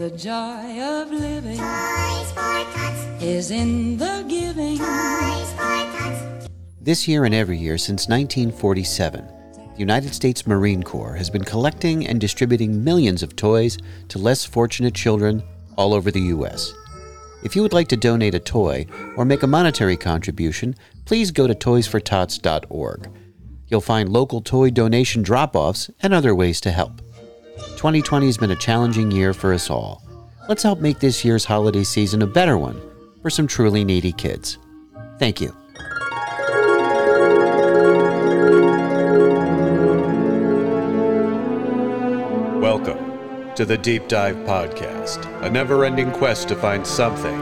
The joy of living Toys for tots. is in the giving. Toys for tots. This year and every year since 1947, the United States Marine Corps has been collecting and distributing millions of toys to less fortunate children all over the U.S. If you would like to donate a toy or make a monetary contribution, please go to toysfortots.org. You'll find local toy donation drop offs and other ways to help. 2020 has been a challenging year for us all. Let's help make this year's holiday season a better one for some truly needy kids. Thank you. Welcome to the Deep Dive Podcast, a never ending quest to find something,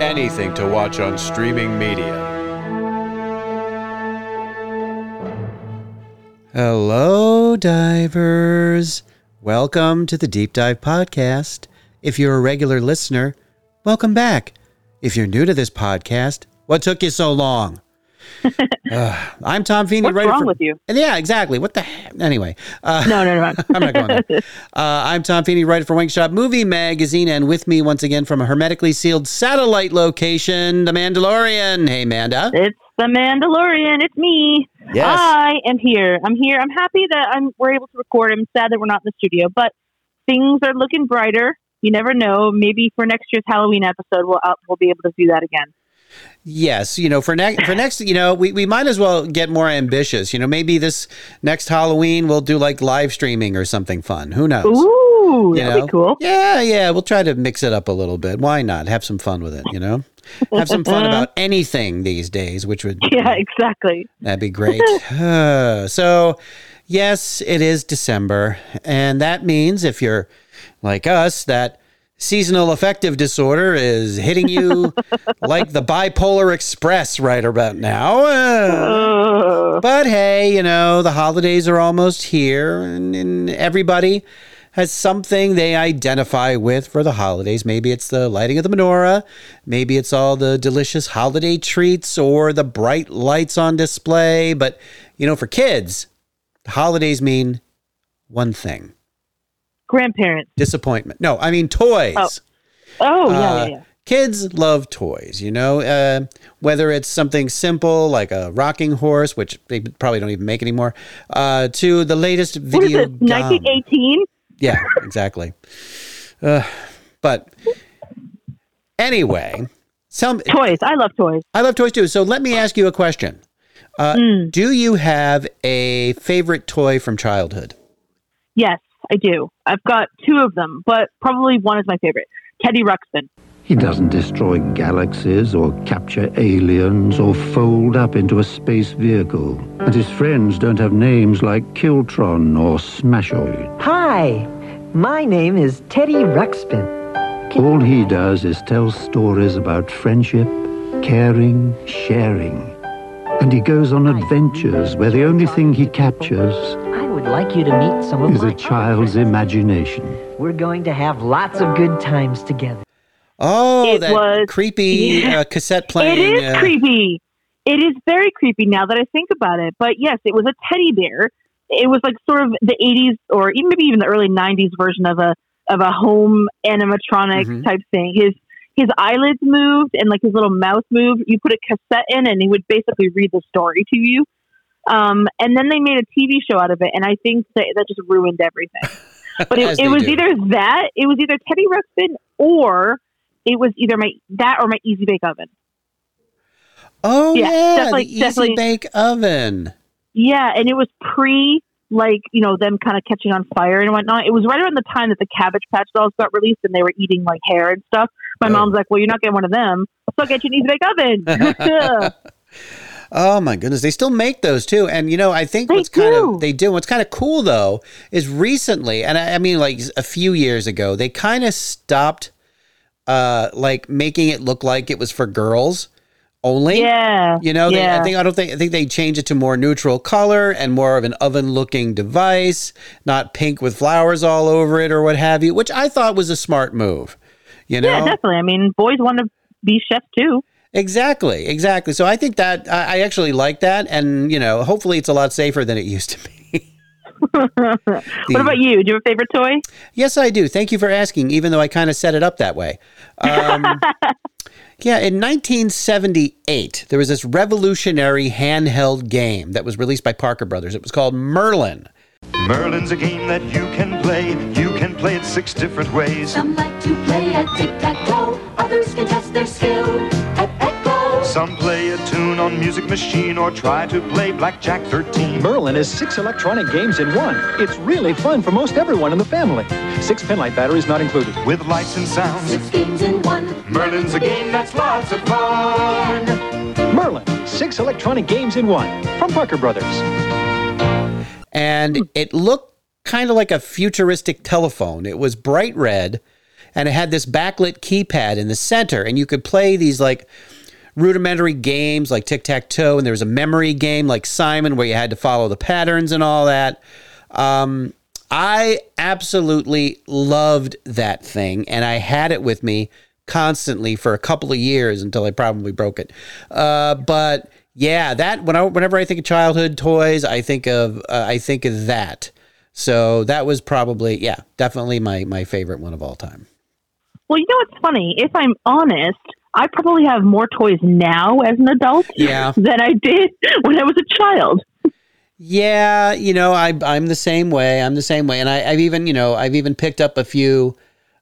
anything to watch on streaming media. Hello, divers. Welcome to the Deep Dive Podcast. If you're a regular listener, welcome back. If you're new to this podcast, what took you so long? Uh, I'm Tom Feeney. What's writer wrong for- with you? And yeah, exactly. What the heck? Anyway, uh, No, no, no. I'm not going there. Uh, I'm Tom Feeney, writer for Wingshot Movie Magazine, and with me once again from a hermetically sealed satellite location, The Mandalorian. Hey, Manda. It's the Mandalorian. It's me. Yes. I am here. I'm here. I'm happy that I'm we're able to record. I'm sad that we're not in the studio, but things are looking brighter. You never know. Maybe for next year's Halloween episode, we'll uh, we'll be able to do that again. Yes, you know, for next for next, you know, we, we might as well get more ambitious. You know, maybe this next Halloween we'll do like live streaming or something fun. Who knows? Ooh, You that'd know? be cool. Yeah, yeah. We'll try to mix it up a little bit. Why not? Have some fun with it, you know? Have some fun about anything these days, which would Yeah, exactly. That'd be great. Uh, so, yes, it is December. And that means if you're like us, that seasonal affective disorder is hitting you like the bipolar express right about now. Uh, but hey, you know, the holidays are almost here, and, and everybody has something they identify with for the holidays. Maybe it's the lighting of the menorah, maybe it's all the delicious holiday treats or the bright lights on display. But, you know, for kids, the holidays mean one thing grandparents. disappointment. No, I mean toys. Oh. Oh, yeah, Uh, yeah, yeah. Kids love toys, you know, uh, whether it's something simple like a rocking horse, which they probably don't even make anymore, uh, to the latest What is video it? game. 1918. Yeah, exactly. Uh, but anyway, some Toys. I love toys. I love toys too. So let me ask you a question. Uh, Mm. Do you have a favorite toy from childhood? Yes, I do. I've got two of them, but probably one is my favorite. Teddy Ruxpin. He doesn't destroy galaxies or capture aliens or fold up into a space vehicle. And his friends don't have names like Kiltron or Smashoid. Hi, my name is Teddy Ruxpin. All he does is tell stories about friendship, caring, sharing. And he goes on adventures where the only thing he captures I would like you to meet some of is my a child's imagination. We're going to have lots of good times together. Oh, It that was- creepy Yeah. uh, cassette playing. It is uh, creepy. It is very creepy now that I think about it. But yes, it was a teddy bear. It was like sort of the '80s or even maybe even the early '90s version of a of a home animatronic Mhm. type thing. His his eyelids moved and like his little mouth moved. You put a cassette in, and he would basically read the story to you. Um, and then they made a TV show out of it, and I think that that just ruined everything. But it, it was do. either that, it was either Teddy Ruxpin, or it was either my that or my Easy Bake Oven. Oh Yeah, yeah, definitely- the Easy definitely. Bake Oven. Yeah, and it was pre like you know them kind of catching on fire and whatnot. It was right around the time that the Cabbage Patch Dolls got released and they were eating like hair and stuff. My Oh. mom's like, "Well, you're not getting one of them, so I'll get you an Easy Bake Oven." Oh my goodness, they still make those too. And you know, I think They what's kind of they do. What's kind of cool though is recently, and I, I mean like a few years ago, they kind of stopped, uh, like making it look like it was for girls only. yeah, You know, they, I think I don't think I think they changed it to more neutral color and more of an oven-looking device, not pink with flowers all over it or what have you, which I thought was a smart move. You know, yeah, definitely. I mean, boys want to be chefs too. Exactly, exactly. So I think that I I actually like that, and you know, hopefully it's a lot safer than it used to be. what about you? Do you have a favorite toy? Yes, I do. Thank you for asking, even though I kind of set it up that way. Um, yeah, in 1978, there was this revolutionary handheld game that was released by Parker Brothers. It was called Merlin. Merlin's a game that you can play. You can play it six different ways. Some like to play at tic-tac-toe. Others can test their skill at echo. Some play a tune on Music Machine or try to play Blackjack 13. Merlin is six electronic games in one. It's really fun for most everyone in the family. Six penlight batteries not included. With lights and sounds. Six games in one. Merlin's a game that's lots of fun. Merlin, six electronic games in one. From Parker Brothers. and it looked kind of like a futuristic telephone. It was bright red and it had this backlit keypad in the center, and you could play these like rudimentary games like tic tac toe, and there was a memory game like Simon where you had to follow the patterns and all that. Um, I absolutely loved that thing, and I had it with me constantly for a couple of years until I probably broke it. Uh, but yeah, that when I, whenever I think of childhood toys, I think of uh, I think of that. So that was probably yeah, definitely my my favorite one of all time. Well, you know what's funny? If I'm honest, I probably have more toys now as an adult Yeah. than I did when I was a child. Yeah, you know, I I'm the same way. I'm the same way, and I, I've even you know I've even picked up a few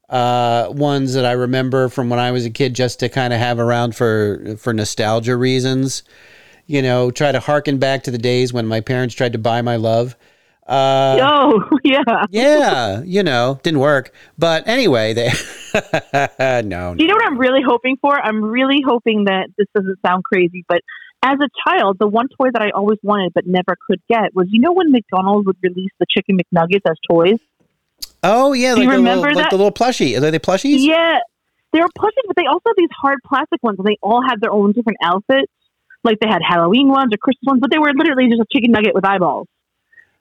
uh, ones that I remember from when I was a kid just to kind of have around for for nostalgia reasons. You know, try to harken back to the days when my parents tried to buy my love. Uh, oh, yeah. yeah, you know, didn't work. But anyway, they no, you know what I'm really hoping for? I'm really hoping that this doesn't sound crazy, but as a child, the one toy that I always wanted but never could get was you know when McDonald's would release the chicken McNuggets as toys? Oh yeah, Do like you the remember little, like that? the little plushie. Are they plushies? Yeah. They were plushies, but they also have these hard plastic ones and they all had their own different outfits. Like they had Halloween ones or Christmas ones, but they were literally just a chicken nugget with eyeballs.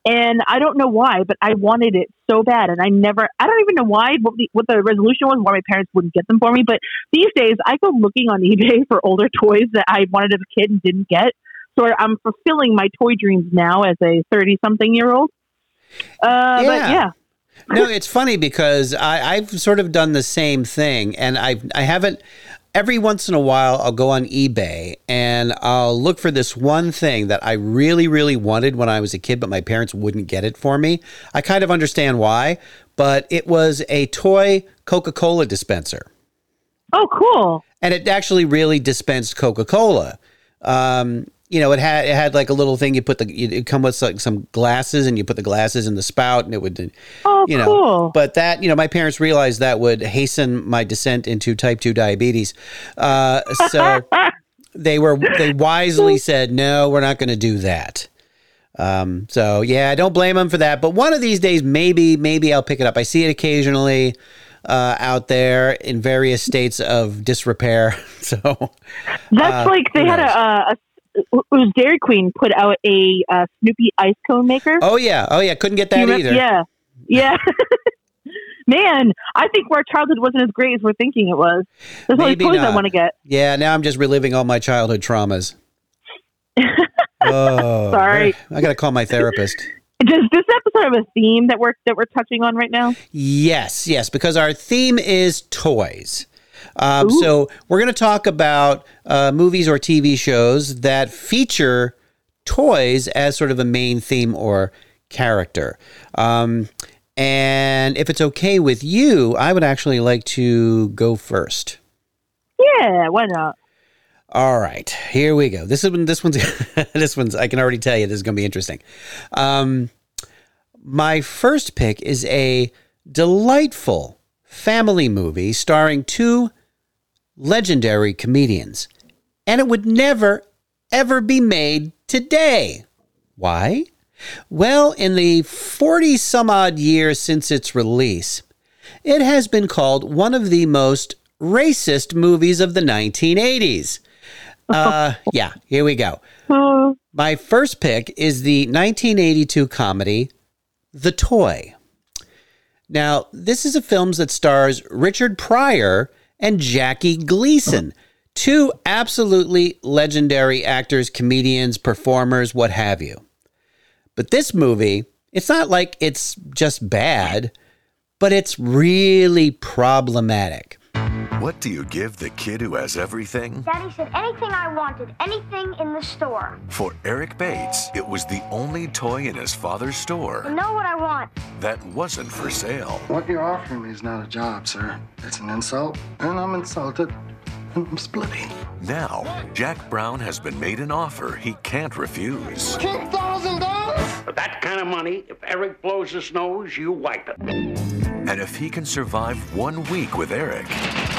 And I don't know why, but I wanted it so bad, and I never. I don't even know why what the, what the resolution was, why my parents wouldn't get them for me. But these days, I go looking on eBay for older toys that I wanted as a kid and didn't get. So I'm fulfilling my toy dreams now as a thirty-something year old. Uh, But Yeah. yeah, no, it's funny because I, I've sort of done the same thing, and I I haven't. Every once in a while, I'll go on eBay and I'll look for this one thing that I really, really wanted when I was a kid, but my parents wouldn't get it for me. I kind of understand why, but it was a toy Coca Cola dispenser. Oh, cool. and it actually really dispensed Coca Cola. Um, you know, it had it had like a little thing you put the it come with like some glasses and you put the glasses in the spout and it would Oh, you know cool. but that you know my parents realized that would hasten my descent into type 2 diabetes. Uh, so they were they wisely said no we're not going to do that. Um, so yeah i don't blame them for that but one of these days maybe maybe i'll pick it up. I see it occasionally uh, out there in various states of disrepair. So That's Uh, like they had a, a, was Dairy Queen put out a, uh Snoopy ice cone maker. oh yeah oh yeah couldn't get that remember- either Yeah, yeah. Man, I think our childhood wasn't as great as we're thinking it was. There's all these toys I want to get. Yeah, now I'm just reliving all my childhood traumas. oh, Sorry. I got to call my therapist. Does this episode have a theme that we're that we're touching on right now? Yes, yes, because our theme is toys. Um, so we're going to talk about uh, movies or TV shows that feature toys as sort of a main theme or character. Um, and if it's okay with you, I would actually like to go first. Yeah, why not? All right, here we go. This is one. This one's. this one's. I can already tell you this is going to be interesting. Um, my first pick is a delightful family movie starring two legendary comedians, and it would never, ever be made today. Why? Well, in the 40 some odd years since its release, it has been called one of the most racist movies of the 1980s. Uh, yeah, here we go. Uh, My first pick is the 1982 comedy The Toy. Now, this is a film that stars Richard Pryor and Jackie Gleason, two absolutely legendary actors, comedians, performers, what have you. But this movie it's not like it's just bad, but it's really problematic. Mm-hmm. What do you give the kid who has everything? Daddy said anything I wanted, anything in the store. For Eric Bates, it was the only toy in his father's I store know what I want. that wasn't for sale. What you're offering me is not a job, sir. It's an insult, and I'm insulted, and I'm splitting. Now, Jack Brown has been made an offer he can't refuse. Ten thousand dollars? For that kind of money, if Eric blows his nose, you wipe it. And if he can survive one week with Eric, Was I bad?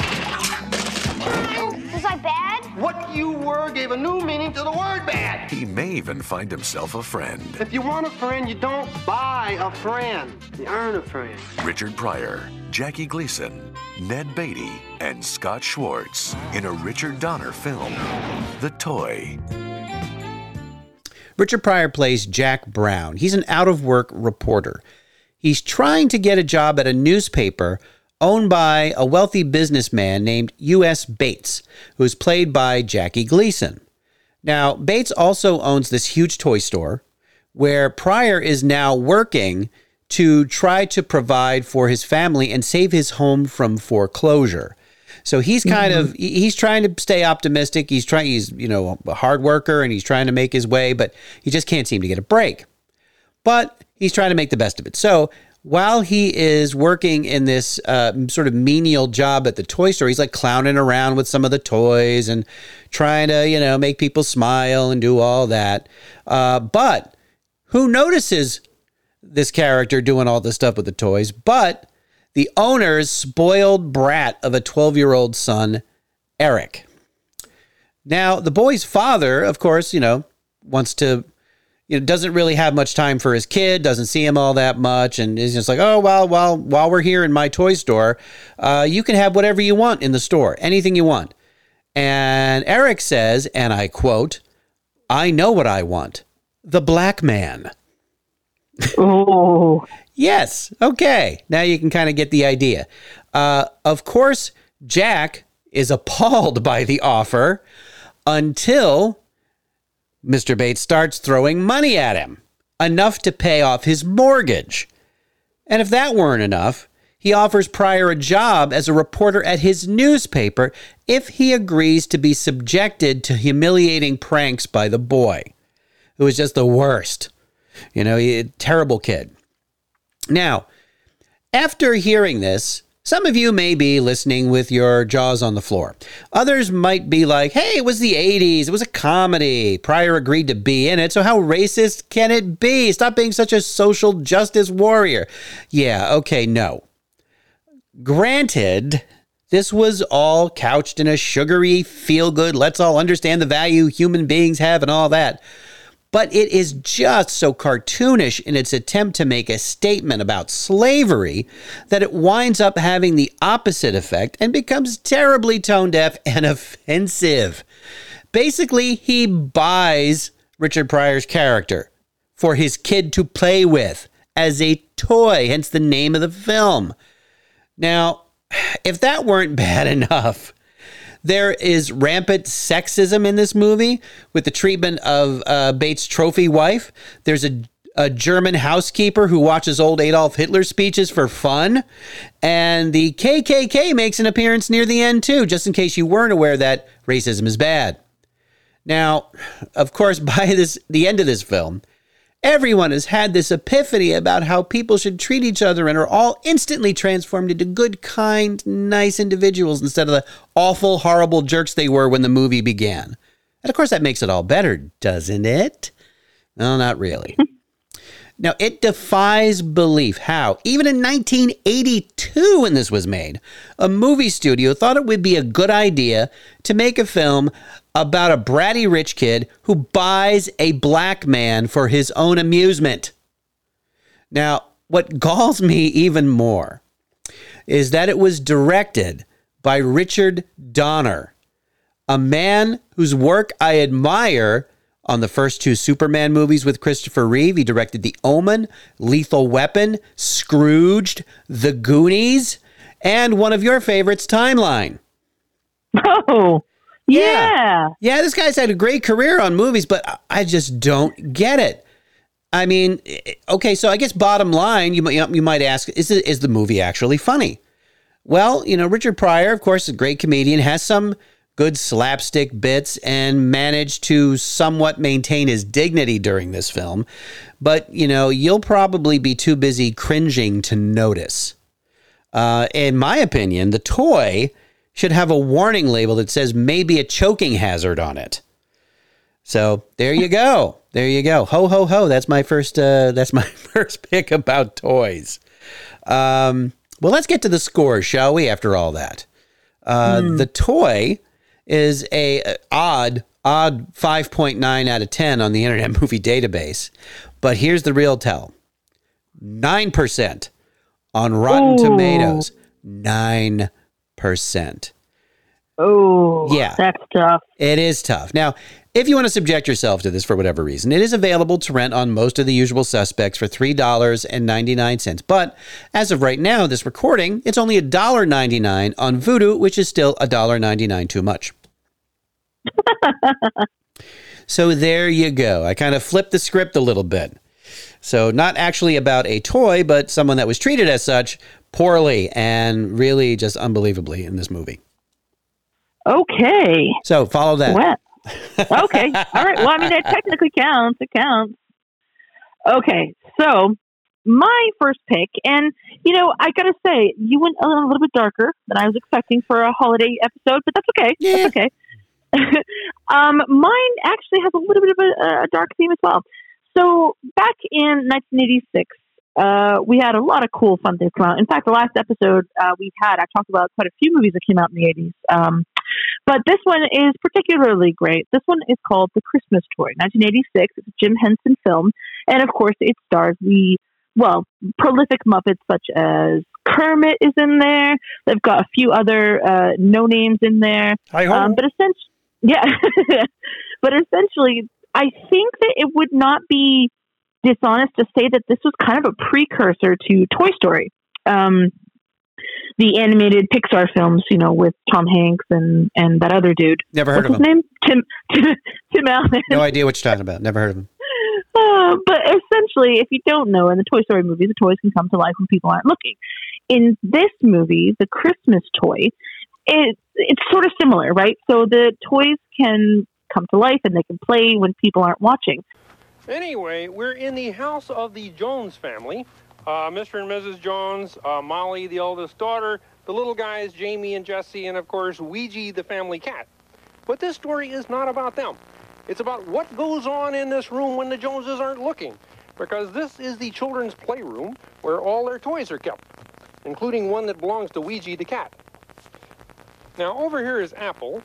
What you were gave a new meaning to the word bad. he may even find himself a friend. If you want a friend, you don't buy a friend. You earn a friend. Richard Pryor, Jackie Gleason, Ned Beatty, and Scott Schwartz in a Richard Donner film, The Toy. Richard Pryor plays Jack Brown. He's an out of work reporter. He's trying to get a job at a newspaper owned by a wealthy businessman named U.S. Bates, who's played by Jackie Gleason. Now, Bates also owns this huge toy store where Pryor is now working to try to provide for his family and save his home from foreclosure. So he's kind of mm-hmm. he's trying to stay optimistic. He's trying he's you know a hard worker and he's trying to make his way, but he just can't seem to get a break. But he's trying to make the best of it. So while he is working in this uh, sort of menial job at the toy store, he's like clowning around with some of the toys and trying to you know make people smile and do all that. Uh, but who notices this character doing all this stuff with the toys, but the owner's spoiled brat of a 12 year old son, Eric. Now, the boy's father, of course, you know, wants to, you know, doesn't really have much time for his kid, doesn't see him all that much, and is just like, oh, well, well, while we're here in my toy store, uh, you can have whatever you want in the store, anything you want. And Eric says, and I quote, I know what I want the black man. Oh, Yes. Okay. Now you can kind of get the idea. Uh, of course, Jack is appalled by the offer until Mr. Bates starts throwing money at him, enough to pay off his mortgage. And if that weren't enough, he offers Pryor a job as a reporter at his newspaper if he agrees to be subjected to humiliating pranks by the boy, who is just the worst. You know, he, terrible kid. Now, after hearing this, some of you may be listening with your jaws on the floor. Others might be like, hey, it was the 80s. It was a comedy. Pryor agreed to be in it. So, how racist can it be? Stop being such a social justice warrior. Yeah, okay, no. Granted, this was all couched in a sugary, feel good, let's all understand the value human beings have and all that but it is just so cartoonish in its attempt to make a statement about slavery that it winds up having the opposite effect and becomes terribly tone deaf and offensive. Basically, he buys Richard Pryor's character for his kid to play with as a toy, hence the name of the film. Now, if that weren't bad enough, there is rampant sexism in this movie with the treatment of uh, Bates' trophy wife. There's a, a German housekeeper who watches old Adolf Hitler speeches for fun. And the KKK makes an appearance near the end, too, just in case you weren't aware that racism is bad. Now, of course, by this the end of this film, everyone has had this epiphany about how people should treat each other and are all instantly transformed into good, kind, nice individuals instead of the awful, horrible jerks they were when the movie began. And of course, that makes it all better, doesn't it? No, not really. Now, it defies belief how, even in 1982, when this was made, a movie studio thought it would be a good idea to make a film about a bratty rich kid who buys a black man for his own amusement. Now, what galls me even more is that it was directed by Richard Donner, a man whose work I admire on the first two Superman movies with Christopher Reeve. He directed The Omen, Lethal Weapon, Scrooged, The Goonies, and one of your favorites, Timeline. Oh, yeah. Yeah, this guy's had a great career on movies, but I just don't get it. I mean, eh, okay, so I guess bottom line, you might you might ask, is it, is the movie actually funny? Well, you know, Richard Pryor, of course, a great comedian, has some good slapstick bits and managed to somewhat maintain his dignity during this film. But, you know, you'll probably be too busy cringing to notice. Uh, in my opinion, the toy should have a warning label that says maybe a choking hazard on it. So there you go. There you go. Ho ho ho. That's my first. Uh, that's my first pick about toys. Um, well, let's get to the score, shall we? After all that, uh, mm. the toy is a, a odd odd five point nine out of ten on the Internet Movie Database, but here's the real tell: nine percent on Rotten Ooh. Tomatoes. Nine percent. Oh, yeah, that's tough. It is tough. Now, if you want to subject yourself to this for whatever reason, it is available to rent on most of the usual suspects for $3.99. But as of right now, this recording, it's only $1.99 on Vudu, which is still $1.99 too much. so there you go. I kind of flipped the script a little bit. So, not actually about a toy, but someone that was treated as such poorly and really just unbelievably in this movie. Okay. So, follow that. Well, okay. All right. Well, I mean, that technically counts. It counts. Okay. So, my first pick, and, you know, I got to say, you went a little bit darker than I was expecting for a holiday episode, but that's okay. Yeah. That's okay. um, mine actually has a little bit of a, a dark theme as well. So back in 1986, uh, we had a lot of cool fun things come out. In fact, the last episode uh, we had, I talked about quite a few movies that came out in the 80s. Um, but this one is particularly great. This one is called The Christmas Toy, 1986. It's a Jim Henson film. And of course, it stars the, well, prolific Muppets such as Kermit is in there. They've got a few other uh, no names in there. Hi, um, but essentially, yeah. but essentially, I think that it would not be dishonest to say that this was kind of a precursor to Toy Story. Um, the animated Pixar films, you know, with Tom Hanks and and that other dude. Never heard What's of him. Name Tim Tim, Tim Allen. No idea what you're talking about. Never heard of him. Uh, but essentially, if you don't know, in the Toy Story movie, the toys can come to life when people aren't looking. In this movie, the Christmas toy, it it's sort of similar, right? So the toys can come to life and they can play when people aren't watching. Anyway, we're in the house of the Jones family. Uh, Mr. and Mrs. Jones, uh, Molly, the oldest daughter, the little guys, Jamie and Jesse, and of course, Ouija, the family cat. But this story is not about them. It's about what goes on in this room when the Joneses aren't looking. Because this is the children's playroom where all their toys are kept, including one that belongs to Ouija the cat. Now, over here is Apple,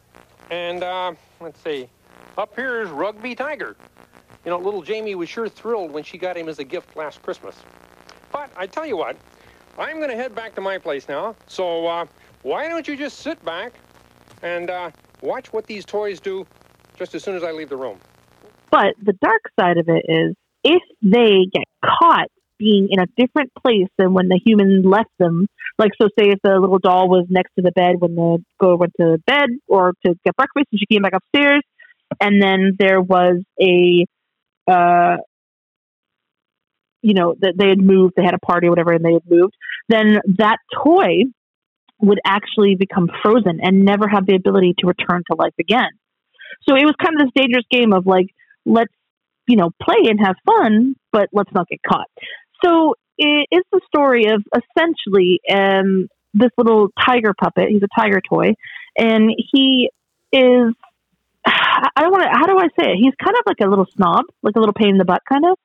and uh, let's see, up here is Rugby Tiger. You know, little Jamie was sure thrilled when she got him as a gift last Christmas. But I tell you what, I'm going to head back to my place now. So uh, why don't you just sit back and uh, watch what these toys do just as soon as I leave the room? But the dark side of it is if they get caught being in a different place than when the human left them, like so say if the little doll was next to the bed when the girl went to bed or to get breakfast and she came back upstairs and then there was a uh, you know, that they had moved, they had a party or whatever, and they had moved, then that toy would actually become frozen and never have the ability to return to life again. So it was kind of this dangerous game of like, let's, you know, play and have fun, but let's not get caught. So it is the story of essentially um, this little tiger puppet. He's a tiger toy, and he is. I don't want to. How do I say it? He's kind of like a little snob, like a little pain in the butt, kind of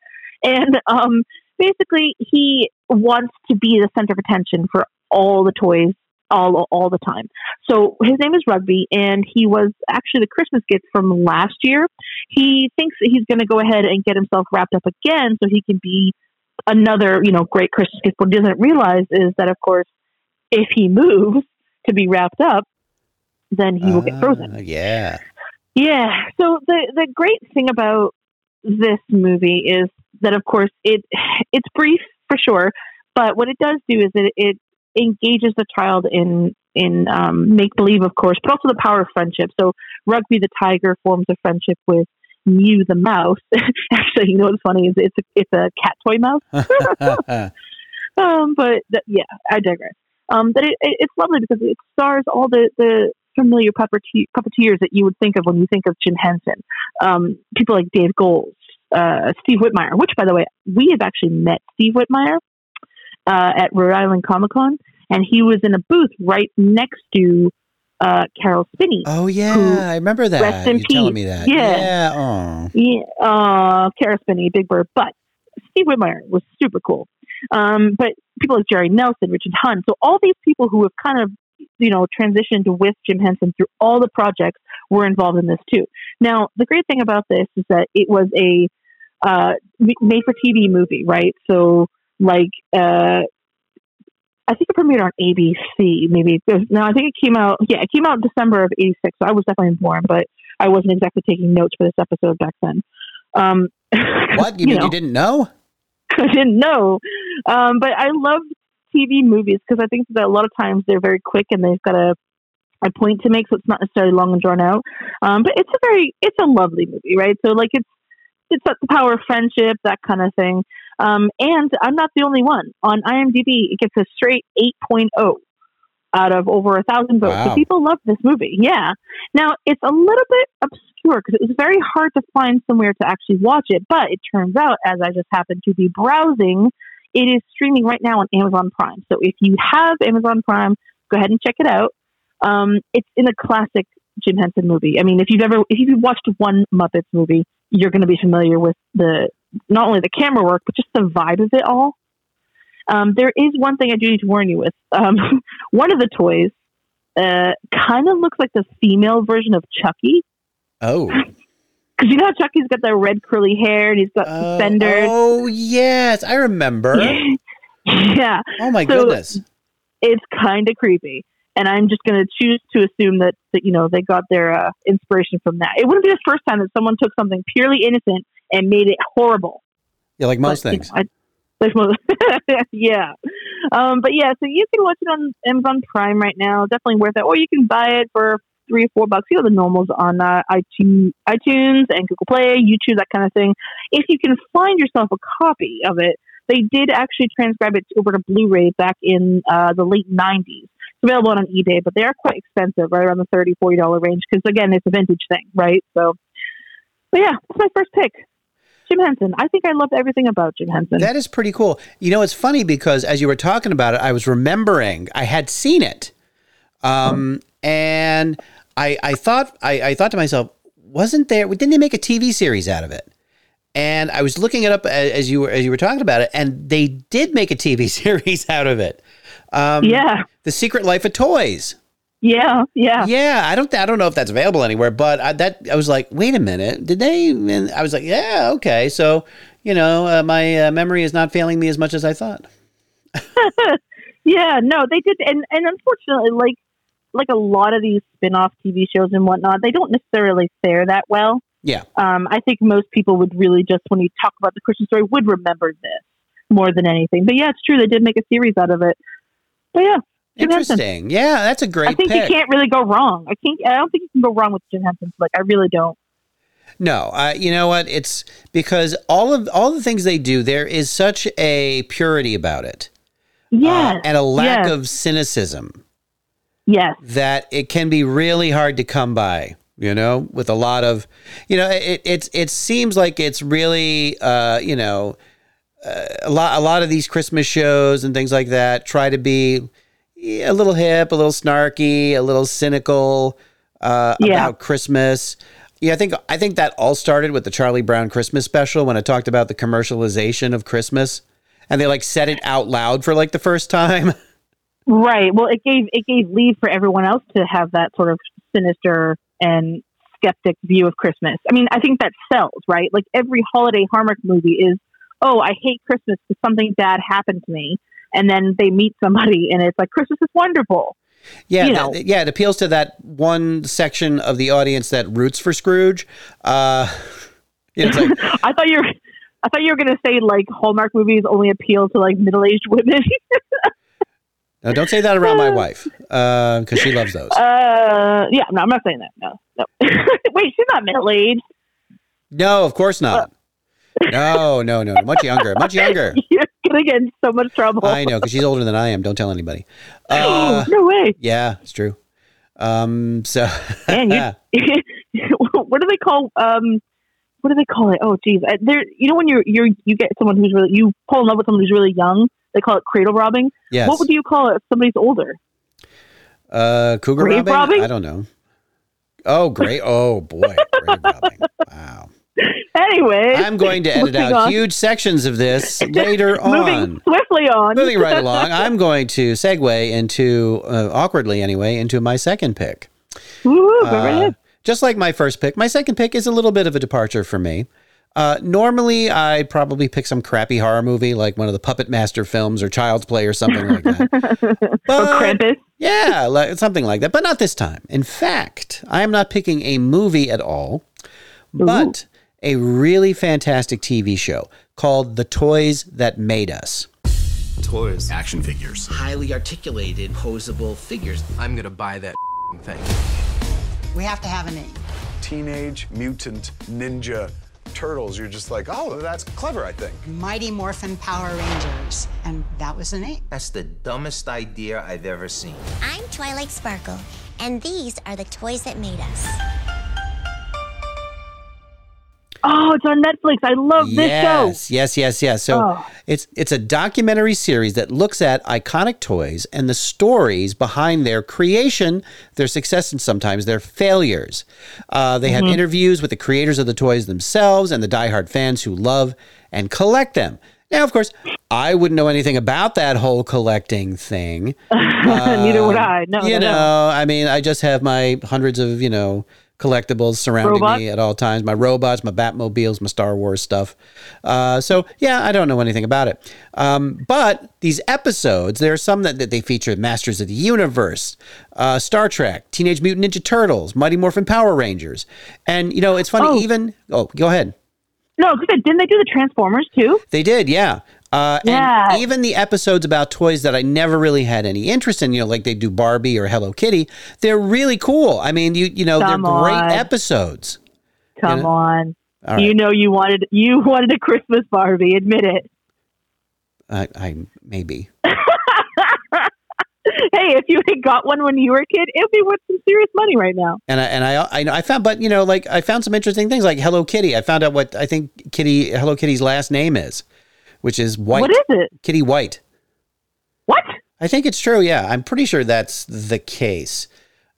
and um, basically he wants to be the center of attention for all the toys all all the time. So his name is Rugby, and he was actually the Christmas gift from last year. He thinks he's going to go ahead and get himself wrapped up again, so he can be another you know great Christmas gift. What he doesn't realize is that of course, if he moves to be wrapped up, then he will get frozen. Uh, yeah. Yeah. So the the great thing about this movie is that of course it it's brief for sure, but what it does do is it, it engages the child in in um, make believe, of course, but also the power of friendship. So Rugby the tiger forms a friendship with Mew the mouse. Actually, you know what's funny is it's a, it's a cat toy mouse. um, but yeah, I digress. Um, but it, it, it's lovely because it stars all the the familiar puppete- puppeteers that you would think of when you think of Jim Henson. Um, people like Dave Goelz, uh, Steve Whitmire, which, by the way, we have actually met Steve Whitmire uh, at Rhode Island Comic Con, and he was in a booth right next to uh, Caroll Spinney. Oh yeah, I remember that. Rest in you telling peace. me that. Yeah. Yeah. Oh. Yeah, uh, Caroll Spinney, Big Bird, but Steve Whitmire was super cool. Um, but people like Jerry Nelson, Richard Hunt, so all these people who have kind of you know transitioned with Jim Henson through all the projects were involved in this too. Now, the great thing about this is that it was a uh, made for TV movie, right? So like uh, I think it premiered on ABC. Maybe was, no, I think it came out. Yeah, it came out in December of '86. So I was definitely born, but I wasn't exactly taking notes for this episode back then. Um, What? You, mean know. you didn't know? I didn't know. Um, but I love TV movies because I think that a lot of times they're very quick and they've got a a point to make, so it's not necessarily long and drawn out. Um, but it's a very it's a lovely movie, right? So like it's it's about the power of friendship, that kind of thing. Um, and I'm not the only one on IMDb. It gets a straight 8.0 out of over a thousand votes. So people love this movie. Yeah. Now it's a little bit obscure because it was very hard to find somewhere to actually watch it. But it turns out, as I just happened to be browsing, it is streaming right now on Amazon Prime. So if you have Amazon Prime, go ahead and check it out. Um, it's in a classic Jim Henson movie. I mean, if you've ever if you've watched one Muppets movie, you're going to be familiar with the not only the camera work but just the vibe of it all. Um, there is one thing I do need to warn you with. Um, one of the toys uh, kind of looks like the female version of Chucky. Oh. Because you know how Chucky's got that red curly hair and he's got suspenders. Oh yes, I remember. yeah. Oh my So goodness. It's kind of creepy. And I'm just going to choose to assume that, that, you know, they got their uh, inspiration from that. It wouldn't be the first time that someone took something purely innocent and made it horrible. Yeah, like most But, you things. know, I- like most- yeah. Um, but yeah, so you can watch it on Amazon Prime right now. Definitely worth it. Or you can buy it for three or four bucks. You know the normals on uh, iTunes, iTunes and Google Play, YouTube, that kind of thing. If you can find yourself a copy of it, they did actually transcribe it over to Blu-ray back in uh, the late '90s. It's available on eBay, but they are quite expensive, right around the 30 40 dollar range. Because again, it's a vintage thing, right? So, but yeah, it's my first pick. Jim Henson. I think I loved everything about Jim Henson. That is pretty cool. You know, it's funny because as you were talking about it, I was remembering I had seen it, um, and I I thought I, I thought to myself, wasn't there? Didn't they make a TV series out of it? And I was looking it up as you were as you were talking about it, and they did make a TV series out of it. Um, Yeah. The Secret Life of Toys. Yeah, yeah, yeah. I don't, I don't know if that's available anywhere, but I, that I was like, wait a minute, did they? And I was like, yeah, okay. So, you know, uh, my uh, memory is not failing me as much as I thought. yeah, no, they did, and and unfortunately, like like a lot of these spin-off TV shows and whatnot, they don't necessarily fare that well. Yeah. Um, I think most people would really just, when you talk about the Christmas Toy, would remember this more than anything. But yeah, it's true they did make a series out of it. But yeah. Interesting. Yeah, that's a great I think pick. you can't really go wrong. I can't. I don't think you can go wrong with Jim Henson. Like I really don't. No, uh, you know what? It's because all of all the things they do, there is such a purity about it, Yes. and a lack yes, of cynicism Yes. that it can be really hard to come by. You know, with a lot of, you know, it it's it seems like it's really, uh, you know, uh, a lot a lot of these Christmas shows and things like that try to be a little hip, a little snarky, a little cynical uh, Yeah. about Christmas. Yeah, I think I think that all started with the Charlie Brown Christmas special when I talked about the commercialization of Christmas, and they like said it out loud for like the first time. Right. Well, it gave it gave leave for everyone else to have that sort of sinister and skeptic view of Christmas. I mean, I think that sells, right? Like every holiday Hallmark movie is, oh, I hate Christmas because something bad happened to me, and then they meet somebody, and it's like Christmas is wonderful. Yeah, You know. th- yeah, it appeals to that one section of the audience that roots for Scrooge. Uh, you know, like, I thought you were. I thought you were going to say like Hallmark movies only appeal to like middle aged women. no, don't say that around my wife because she loves those. uh, yeah, no, I'm not saying that. No, no. Wait, she's not middle aged. No, of course not. No, no, no, no. Much younger. Much younger. You're gonna get in so much trouble. I know because she's older than I am. Don't tell anybody. Uh, no way. yeah, it's true. Um, so Man, you, what do they call um what do they call it? Oh geez. Uh, There you know when you're you're you get someone who's really you fall in love with someone who's really young, they call it cradle robbing. Yes. What would you call it if somebody's older? uh, cougar robbing? robbing? I don't know. Oh, great. Oh boy, grave robbing. Wow. Anyway, I'm going to edit out on. huge sections of this later Moving on. swiftly on. Moving right along, I'm going to segue into, uh, awkwardly anyway, into my second pick. Woo, Uh, just like my first pick, my second pick is a little bit of a departure for me. Uh, normally, I'd probably pick some crappy horror movie like one of the Puppet Master films or Child's Play or something like that. But- Krampus. Yeah, like, something like that, but not this time. In fact, I am not picking a movie at all, but a really fantastic TV show called The Toys That Made Us. Toys. Action figures. highly articulated, posable figures. I'm gonna buy that thing. We have to have a name. Teenage Mutant Ninja Turtles. You're just like, oh, that's clever, I think. Mighty Morphin Power Rangers. And that was the name. That's the dumbest idea I've ever seen. I'm Twilight Sparkle, and these are the toys that made us. Oh, it's on Netflix. I love this show. yes, yes, yes, yes. So Oh. it's it's a documentary series that looks at iconic toys and the stories behind their creation, their success, and sometimes their failures. Uh, they have Mhm. interviews with the creators of the toys themselves and the diehard fans who love and collect them. Now, of course, I wouldn't know anything about that whole collecting thing. Neither would Um, I. No, you no, know, no. I mean, I just have my hundreds of you know collectibles surrounding me at all times. My robots, my Batmobiles, my Star Wars stuff. Uh, so yeah, I don't know anything about it. Um, but these episodes, there are some that, that they feature Masters of the Universe, uh, Star Trek, Teenage Mutant Ninja Turtles, Mighty Morphin Power Rangers, and you know it's funny. Oh. Even oh, go ahead. No, because didn't they do the Transformers too? They did, yeah. Uh, Yeah. And even the episodes about toys that I never really had any interest in, you know, like they do Barbie or Hello Kitty, they're really cool. I mean, you you know, Come they're great on. episodes. Come You know? on. Right. You know you wanted you wanted a Christmas Barbie. Admit it. I, I maybe. hey, if you had got one when you were a kid, it would be worth some serious money right now. And I and I I, know- I found, but you know, like I found some interesting things, like Hello Kitty. I found out what I think Kitty Hello Kitty's last name is, which is White. What is it? Kitty White. What? I think it's true. Yeah, I'm pretty sure that's the case.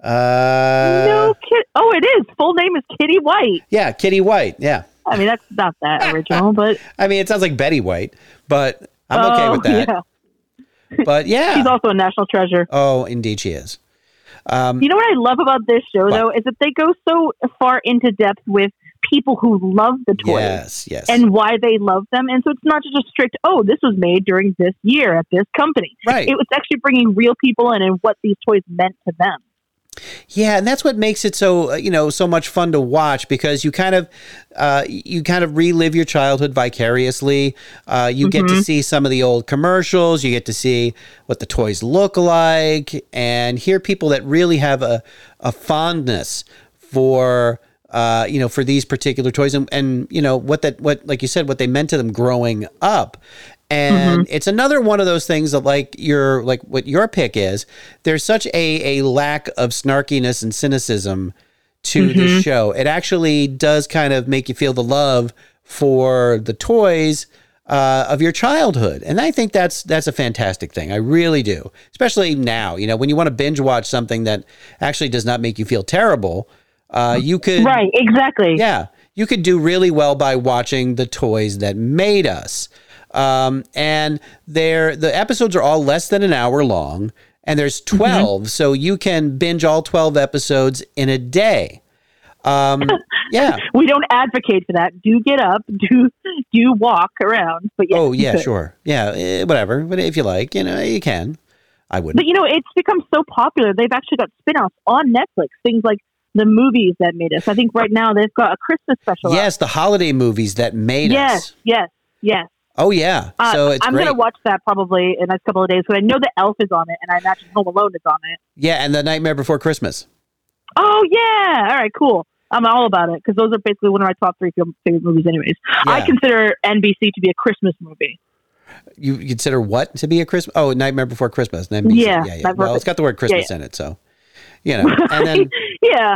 Uh, no kid. Oh, it is. Full name is Kitty White. Yeah, Kitty White. Yeah. I mean, that's not that original, but I mean, it sounds like Betty White, but I'm okay Oh, with that. yeah. But yeah. She's also a national treasure. Oh, indeed, she is. Um, You know what I love about this show, though, is that they go so far into depth with people who love the toys yes, yes. and why they love them. And so it's not just a strict, oh, this was made during this year at this company. Right. It was actually bringing real people in and what these toys meant to them. Yeah, and that's what makes it so uh, you know so much fun to watch because you kind of uh, you kind of relive your childhood vicariously. Uh, you get to Mhm. see some of the old commercials. You get to see what the toys look like, and hear people that really have a a fondness for. Uh, you know, for these particular toys, and, and you know what that what like you said, what they meant to them growing up, and it's another one of those things that like your like what your pick is there's such a a lack of snarkiness and cynicism to the Mhm. show. It actually does kind of make you feel the love for the toys uh, of your childhood. And i think that's that's a fantastic thing. I really do. Especially now you know when you want to binge watch something that actually does not make you feel terrible uh, you could Right, exactly. yeah, you could do really well by watching the toys that made us. Um, and they're the episodes are all less than an hour long, and there's 12 so you can binge all twelve episodes in a day. Um, yeah. We don't advocate for that. Do get up, do do walk around. But yes, Oh yeah, sure. Yeah, eh, whatever. But if you like, you know, you can. I wouldn't. But you know, it's become so popular. They've actually got spin-offs on Netflix. Things like the movies that made us. I think right now they've got a Christmas special. yes, the holiday movies that made yes, us. yes, yes. Yes. Oh yeah. Uh, so it's I'm gonna watch that probably in the next couple of days because I know the Elf is on it, and I imagine Home Alone is on it. yeah, and the Nightmare Before Christmas. Oh yeah! All right, cool. I'm all about it because those are basically one of my top three favorite movies, anyways. I consider NBC to be a Christmas movie. You consider what to be a Christmas? Oh, Nightmare Before Christmas. NBC. Yeah, yeah, yeah. Well, it's got the word Yeah, Christmas yeah. in it, so you know. And then yeah,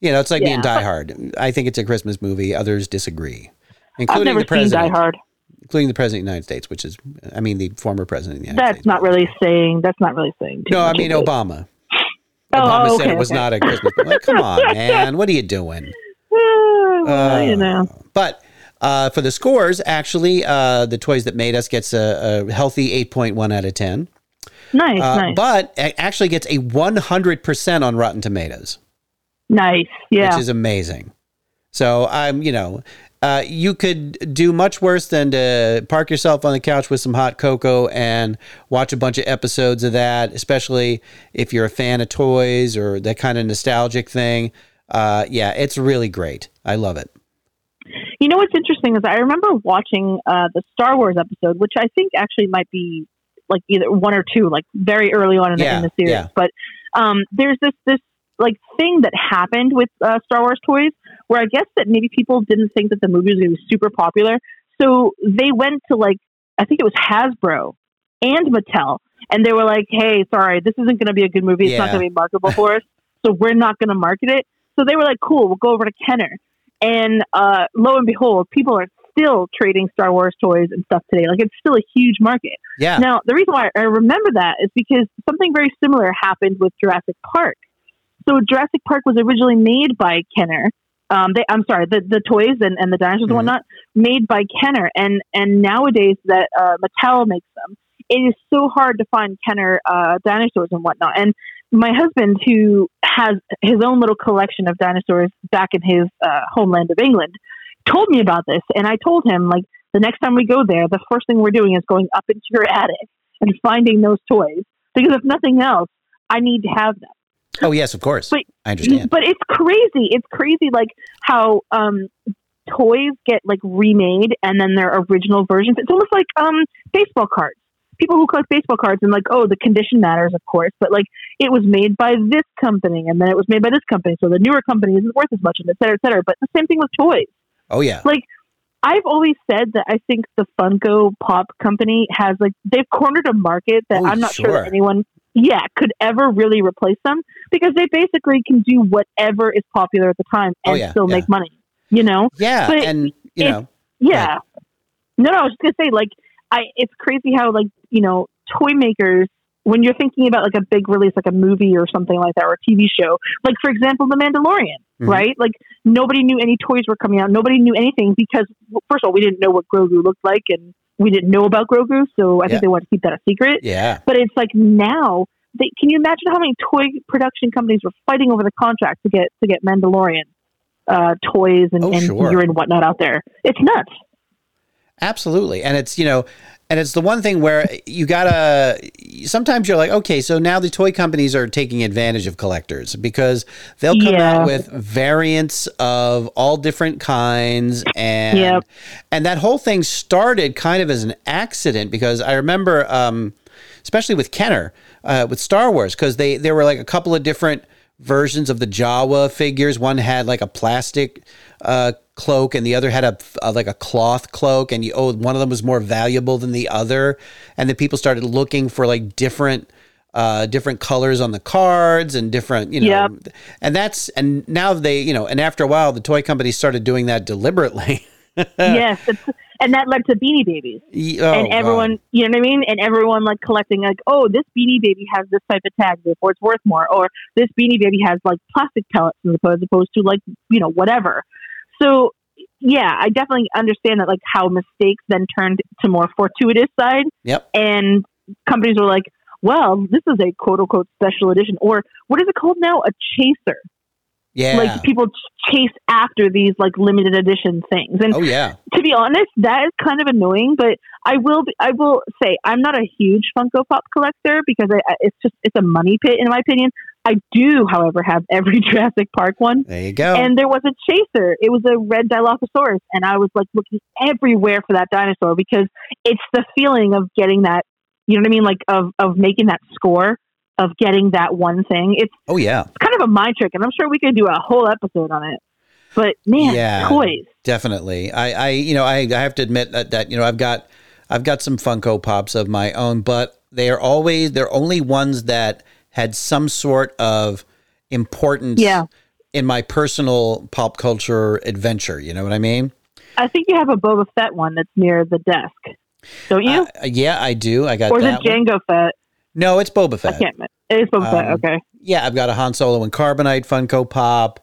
you know, it's like me and Yeah. Die Hard. I think it's a Christmas movie. Others disagree, including the president, seen Die Hard. including the president of the United States, which is, I mean, the former president of the United That's not really saying. That's not really saying. too No, I mean? Obama. Oh, Obama oh, said it was okay. not a Christmas. Like, come on, man, what are you doing? well, you Uh, know. But uh, for the scores, actually, uh, the Toys That Made Us gets a, a healthy 8.1 out of 10. Nice, Uh, nice, But it actually gets a 100% on Rotten Tomatoes, nice. Yeah. which is amazing. So I'm, you know, uh, you could do much worse than to park yourself on the couch with some hot cocoa and watch a bunch of episodes of that, especially if you're a fan of toys or that kind of nostalgic thing. Uh, yeah, it's really great. I love it. You know what's interesting is I remember watching uh, the Star Wars episode, which I think actually might be like either one or two, like very early on in, the, in the series. yeah. But um, there's this this like thing that happened with uh, Star Wars toys, where I guess that maybe people didn't think that the movie was going to be super popular, so they went to like I think it was Hasbro and Mattel, and they were like, "Hey, sorry, this isn't going to be a good movie. It's not going to be marketable for us, so we're not going to market it." So they were like, "Cool, we'll go over to Kenner." And uh, lo and behold, people are still trading Star Wars toys and stuff today. Like it's still a huge market. Yeah. Now, the reason why I remember that is because something very similar happened with Jurassic Park. So Jurassic Park was originally made by Kenner. Um, they, I'm sorry, the, the toys and, and the dinosaurs and whatnot made by Kenner, and and nowadays that uh, Mattel makes them, it is so hard to find Kenner uh, dinosaurs and whatnot. And my husband, who has his own little collection of dinosaurs back in his uh, homeland of England, told me about this, and I told him like the next time we go there, the first thing we're doing is going up into your attic and finding those toys because if nothing else, I need to have them. Oh, yes, of course. But I understand. But it's crazy. It's crazy, like how um, toys get like remade and then their original versions. It's almost like um, baseball cards. People who collect baseball cards and like, oh, the condition matters, of course, but like it was made by this company and then it was made by this company, so the newer company isn't worth as much, and et cetera, et cetera. But the same thing with toys. Oh, yeah. Like I've always said that I think the Funko Pop company has like they've cornered a market that Oh, I'm not sure sure. anyone yeah could ever really replace them because they basically can do whatever is popular at the time Oh, and yeah, still yeah. make money. You know? Yeah, But and, you it- know, Yeah. No, no, I was just gonna say like I it's crazy how like, you know, toy makers when you're thinking about like a big release like a movie or something like that or a TV show, like for example The Mandalorian, Mhm. right? Like nobody knew any toys were coming out. Nobody knew anything because first of all, we didn't know what Grogu looked like and we didn't know about Grogu, so I Yeah. think they wanted to keep that a secret. Yeah. But it's like now they, can you imagine how many toy production companies were fighting over the contract to get to get Mandalorian uh, toys and, Oh, and sure. gear and whatnot out there? It's nuts. Absolutely. And it's, you know, and it's the one thing where you gotta, sometimes you're like, okay, so now the toy companies are taking advantage of collectors because they'll come Yeah. out with variants of all different kinds. And, Yep. and that whole thing started kind of as an accident because I remember, um, especially with Kenner, uh, with Star Wars, because they, there were like a couple of different versions of the Jawa figures. One had like a plastic uh, cloak, and the other had a, a like a cloth cloak. And you oh, one of them was more valuable than the other. And then people started looking for like different. Uh, different colors on the cards and different, you know, Yep. and that's and now they, you know, and after a while, the toy company started doing that deliberately. yes, and that led to Beanie Babies. Oh, and everyone, God. you know what I mean? And everyone like collecting like, oh, this Beanie Baby has this type of tag, therefore it's worth more. Or this Beanie Baby has like plastic pellets as opposed, as opposed to like, you know, whatever. So yeah, I definitely understand that like how mistakes then turned to more fortuitous side. Yep. And companies were like, well, this is a quote unquote special edition, or what is it called now? A chaser. Yeah. Like people chase after these like limited edition things. And oh yeah. to be honest, that is kind of annoying. But I will, be, I will say, I'm not a huge Funko Pop collector because I, I- it's just it's a money pit in my opinion. I do, however, have every Jurassic Park one. There you go. And there was a chaser. It was a red Dilophosaurus, and I was like looking everywhere for that dinosaur because it's the feeling of getting that. You know what I mean? Like of of making that score of getting that one thing. It's oh yeah. it's kind of a mind trick, and I'm sure we could do a whole episode on it. But man, yeah, toys. Definitely. I, I, you know, I, I have to admit that, that, you know, I've got, I've got some Funko Pops of my own, but they are always, they're only ones that had some sort of importance Yeah. in my personal pop culture adventure. You know what I mean? I think you have a Boba Fett one that's near the desk, don't you? Uh, yeah, I do. I got or is it one. Jango Fett? No, it's Boba I Fett. can't. remember. It is Boba Fett. Um, Okay. Yeah, I've got a Han Solo and Carbonite Funko Pop.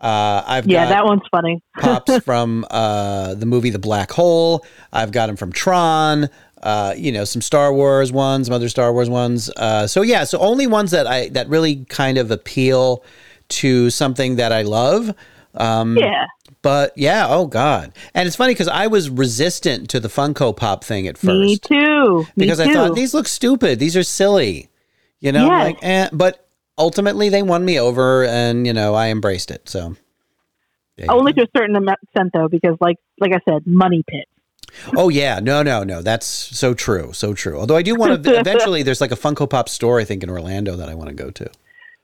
Uh, I've Yeah, got that one's funny. pops from uh, the movie The Black Hole. I've got them from Tron. Uh, you know, some Star Wars ones, some other Star Wars ones. Uh, so yeah, so only ones that I that really kind of appeal to something that I love. Um, Yeah. But yeah, oh god, and it's funny because I was resistant to the Funko Pop thing at first Me too. Me because I too. thought these look stupid. These are silly, you know. Yes. Like, eh, but ultimately they won me over, and you know I embraced it. So only to a certain extent though, because like like I said, money pit. Oh yeah, no, no, no. That's so true, so true. Although I do want to eventually. There's like a Funko Pop store I think in Orlando that I want to go to.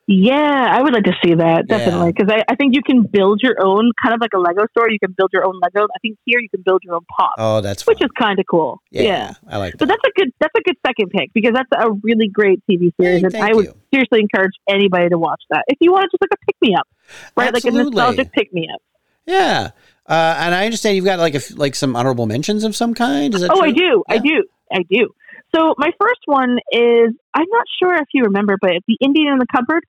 Yeah, I would like to see that definitely because I, I think you can build your own kind of like a Lego store. You can build your own Lego. I think here you can build your own pop, Oh, that's which is kind of cool. yeah, Yeah. I like. That. So that's a good that's a good second pick because that's a really great TV series, and I would you. seriously encourage anybody to watch that if you want to just like a pick me up, right? Like a Absolutely. nostalgic pick me up. Yeah, uh, and I understand you've got like a like some honorable mentions of some kind. Is that Oh, true? I do, I do, I do. So my first one is I'm not sure if you remember, but the Indian in the cupboard.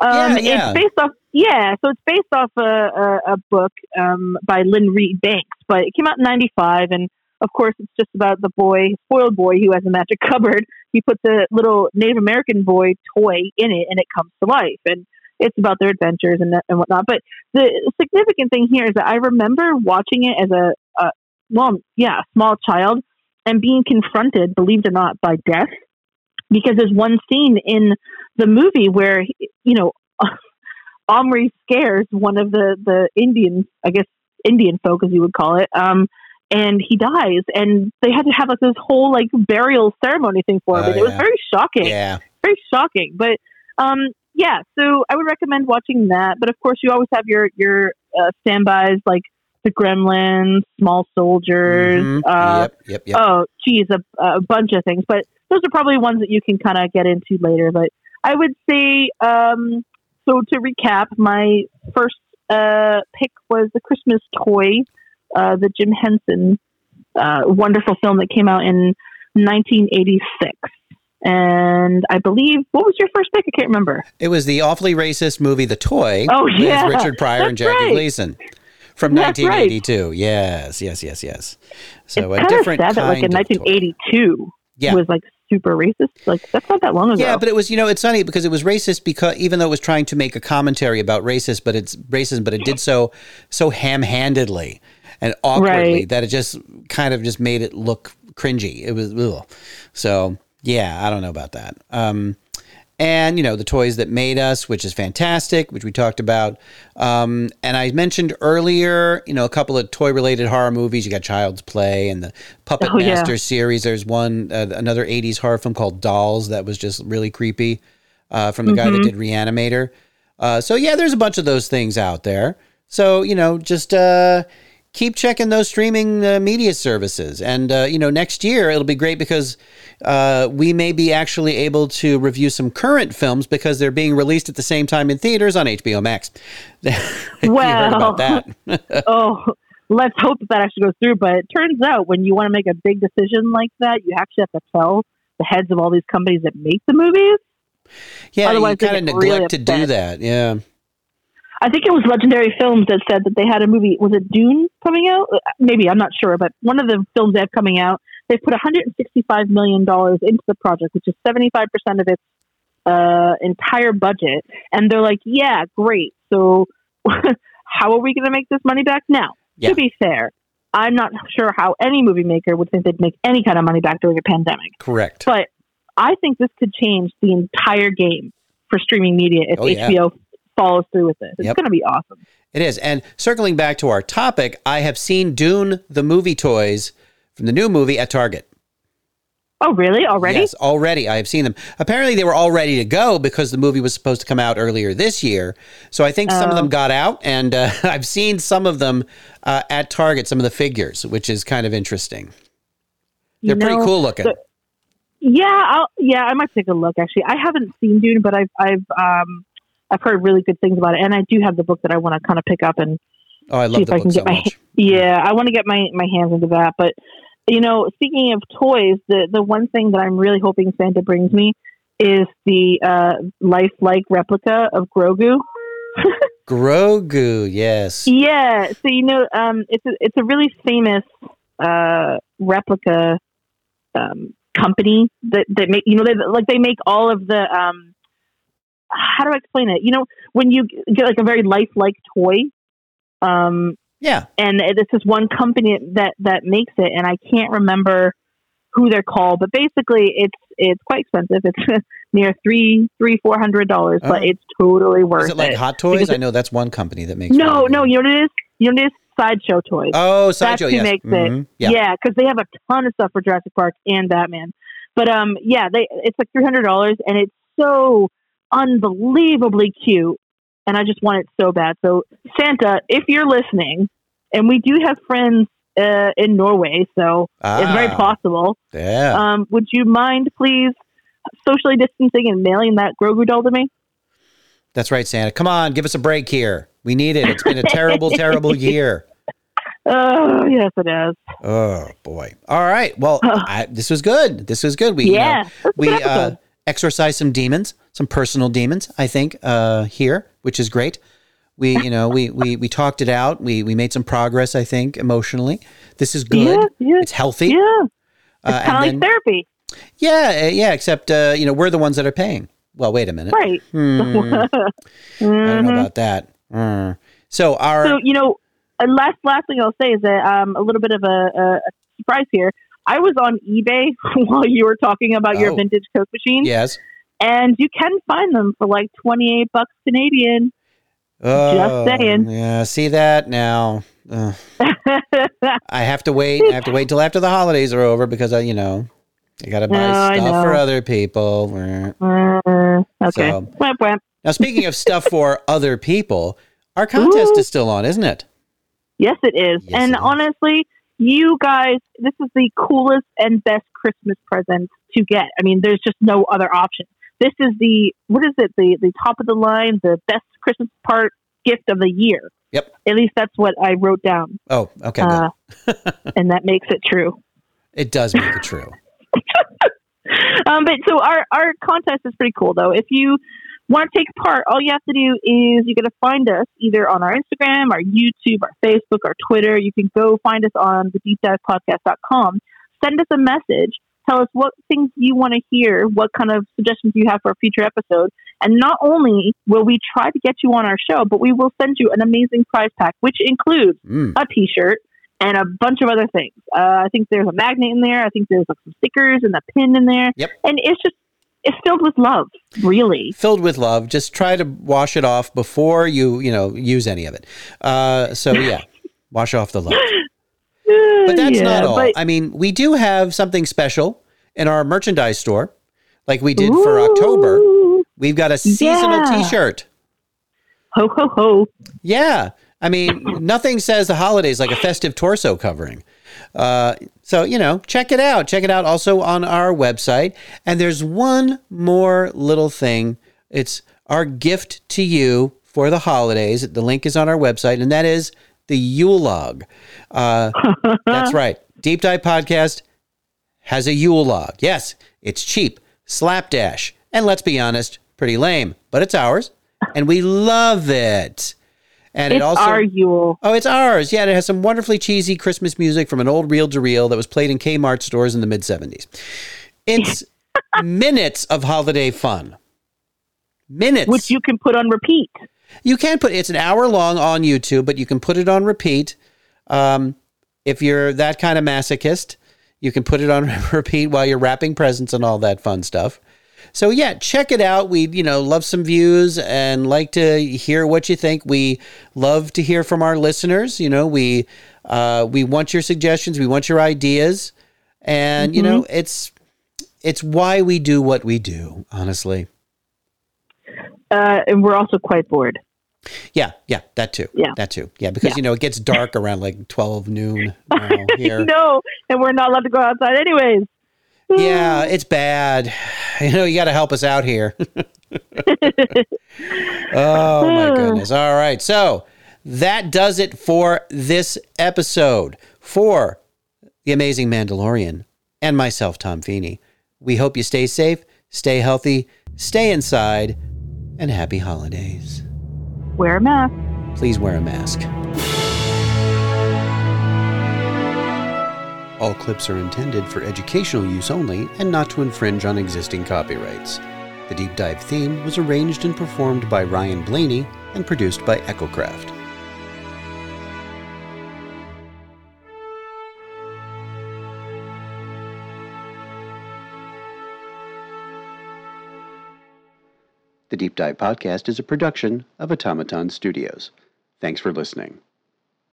Um, Yeah, yeah. It's based off, yeah. So it's based off a, a, a book um, by Lynne Reid Banks, but it came out in '95, and of course, it's just about the boy, spoiled boy, who has a magic cupboard. He puts a little Native American boy toy in it, and it comes to life, and it's about their adventures and and whatnot. But the significant thing here is that I remember watching it as a, a well, yeah, small child, and being confronted, believed it or not, by death because there's one scene in the movie where you know Omri scares one of the the Indian, I guess Indian folk as you would call it, um, and he dies, and they had to have like this whole like burial ceremony thing for him. Oh, and it was very shocking, Yeah. very shocking. But um, yeah, so I would recommend watching that. But of course, you always have your your uh, standbys like the Gremlins, Small Soldiers. Mhm. Uh, Yep, yep, yep. Oh, geez, a, a bunch of things. But those are probably ones that you can kind of get into later. But I would say, um, so to recap, my first uh, pick was the Christmas toy, uh, the Jim Henson uh, wonderful film that came out in 1986. And I believe, what was your first pick? I can't remember. It was the awfully racist movie The Toy Oh, yeah, with. Richard Pryor and Jackie right. Gleason from That's right. 1982. Yes, yes, yes, yes. So a Kind of different sad that, like in kind of toy. 1982 Yeah. was like super racist. Like that's not that long ago. Yeah, but it was, you know, it's funny because it was racist because even though it was trying to make a commentary about racist, but it's racism, but it did so so ham-handedly and awkwardly Right. that it just kind of just made it look cringy. It was ugh. so yeah, I don't know about that. Um, and you know the toys that made us, which is fantastic, which we talked about. Um, and I mentioned earlier, you know, a couple of toy-related horror movies. You got Child's Play and the Puppet Oh, yeah. Master series. There's one, uh, another '80s horror film called Dolls that was just really creepy, uh, from the guy that Mhm. did Reanimator. Uh, so yeah, there's a bunch of those things out there. So you know, just uh, keep checking those streaming uh, media services, and uh, you know, next year it'll be great because uh, we may be actually able to review some current films because they're being released at the same time in theaters on HBO Max. you heard about that? oh, let's hope that that actually goes through. But it turns out when you want to make a big decision like that, you actually have to tell the heads of all these companies that make the movies. yeah, Otherwise, you kind of neglect really to do that. Yeah. I think it was Legendary Films that said that they had a movie. Was it Dune coming out? Uh, Maybe I'm not sure, but one of the films they have coming out, they put 165 million dollars into the project, which is 75 percent of its uh, entire budget. And they're like, "Yeah, great. So, how are we going to make this money back now?" Yeah. To be fair, I'm not sure how any movie maker would think they'd make any kind of money back during a pandemic. Correct. But I think this could change the entire game for streaming media if Oh, yeah. Follows through with this. It's Yep. going to be awesome. It is. And circling back to our topic, I have seen Dune the movie toys from the new movie at Target. Oh, really? Already? Yes, already. I have seen them. Apparently, they were all ready to go because the movie was supposed to come out earlier this year. So I think some of them Oh. got out, and uh, I've seen some of them uh, at Target, some of the figures, which is kind of interesting. They're pretty know, cool looking. the- yeah, I'll, yeah, I might take a look. Actually, I haven't seen Dune, but I've I've um I've heard really good things about it, and I do have the book that I want to kind of pick up and oh, I see if the I book can so get my much. yeah. I want to get my my hands into that. But you know, speaking of toys, the the one thing that I'm really hoping Santa brings me is the uh, lifelike replica of Grogu. Grogu, yes. Yeah, so you know, um, it's a, it's a really famous uh, replica um, company that that make you know they like they make all of the um, how do I explain it? You know, when you get like a very lifelike toy, um, yeah, and it's this one company that that makes it, and I can't remember who they're called, but basically it's it's quite expensive. It's near three three four hundred dollars, but Oh. it's totally worth Is it like Hot Toys? Because I know that's one company that makes. no, no, you know what it is? You know what it is? Sideshow toys. Oh, That's Sideshow, who yes. makes Mhm. it. Yeah. Yeah, because they have a ton of stuff for Jurassic Park and Batman. But um, yeah, they it's like three hundred dollars, and it's so unbelievably cute, and I just want it so bad. So Santa, if you're listening, and we do have friends uh, in Norway, so it's very Ah. possible. Yeah. Um, would you mind, please, socially distancing and mailing that Grogu doll to me? That's right, Santa. Come on, give us a break here. We need it. It's been a terrible, terrible year. Oh, yes, it is. Oh boy! All right. Well, I, this was good. This was good. We you know, Yeah, we uh, episode. exorcised some demons, some personal demons. I think uh, here, which is great. We you know we we we talked it out. We we made some progress. I think emotionally, this is good. Yeah, yeah. It's healthy. Yeah. Uh, It's kind of like therapy. Yeah, uh, yeah. Except uh, you know we're the ones that are paying. Well, wait a minute. Right. Hmm, I don't know about that. Hmm. So our So you know, uh, last last thing I'll say is that um, a little bit of a, a, surprise here. I was on eBay while you were talking about your Oh. vintage Coke machine, yes. And you can find them for like twenty eight bucks Canadian. Oh, saying. Yeah, see that now. I have to wait. I have to wait till after the holidays are over because I, you know, I got to buy I stuff for other people. Uh, okay. So- Whap, whap. Now, speaking of stuff for other people, our contest Ooh. is still on, isn't it? Yes, it is. Yes, and it is. honestly, you guys, this is the coolest and best Christmas present to get. I mean, there's just no other option. This is the what is it? The the top of the line, the best Christmas part gift of the year. Yep. At least that's what I wrote down, Oh, okay. uh, and that makes it true. It does make it true. Um, but so our our contest is pretty cool though. If you want to take part, all you have to do is you're going to find us either on our Instagram, our YouTube, our Facebook, our Twitter. You can go find us on the deepdivepodcast.com. Send us a message. Tell us what things you want to hear, what kind of suggestions you have for a future episode. And not only will we try to get you on our show, but we will send you an amazing prize pack, which includes Mm. a t shirt and a bunch of other things. Uh, I think there's a magnet in there. I think there's like some stickers and a pin in there. Yep. And it's just, it's filled with love, really. Filled with love. Just try to wash it off before you, you know, use any of it. Uh, so yeah, wash off the love. But that's Yeah, not all. but- I mean, we do have something special in our merchandise store, like we did for October. We've got a seasonal Yeah. T-shirt. Ho ho ho! Yeah, I mean, nothing says the holidays like a festive torso covering. Uh, so you know, check it out. Check it out also on our website. And there's one more little thing. It's our gift to you for the holidays. The link is on our website, and that is the Yule log. Uh, that's right. Deep Dive Podcast has a Yule log. Yes, it's cheap, slapdash, and let's be honest, pretty lame, but it's ours, and we love it. And it's it also our Yule. Oh, it's ours. Yeah, and it has some wonderfully cheesy Christmas music from an old reel to reel that was played in Kmart stores in the mid 70s. It's minutes of holiday fun. Minutes. Which you can put on repeat. You can put it's an hour long on YouTube, but you can put it on repeat. Um, if you're that kind of masochist, you can put it on repeat while you're wrapping presents and all that fun stuff. So yeah, check it out. We you know love some views and like to hear what you think. We love to hear from our listeners. You know we uh, we want your suggestions. We want your ideas, and you know it's it's why we do what we do, honestly. Uh, and we're also quite bored. Yeah, yeah, that too. Yeah. That too. Yeah, because Yeah. you know, it gets dark around like 12 noon here. no, and we're not allowed to go outside anyways. Yeah, it's bad. You know, you got to help us out here. oh my goodness. All right. So, that does it for this episode for The Amazing Mandalorian and myself Tom Feeney. We hope you stay safe, stay healthy, stay inside, and happy holidays. Wear a mask. Please wear a mask. All clips are intended for educational use only and not to infringe on existing copyrights. The deep dive theme was arranged and performed by Ryan Blaney and produced by EchoCraft. The Deep Dive Podcast is a production of Automaton Studios. Thanks for listening.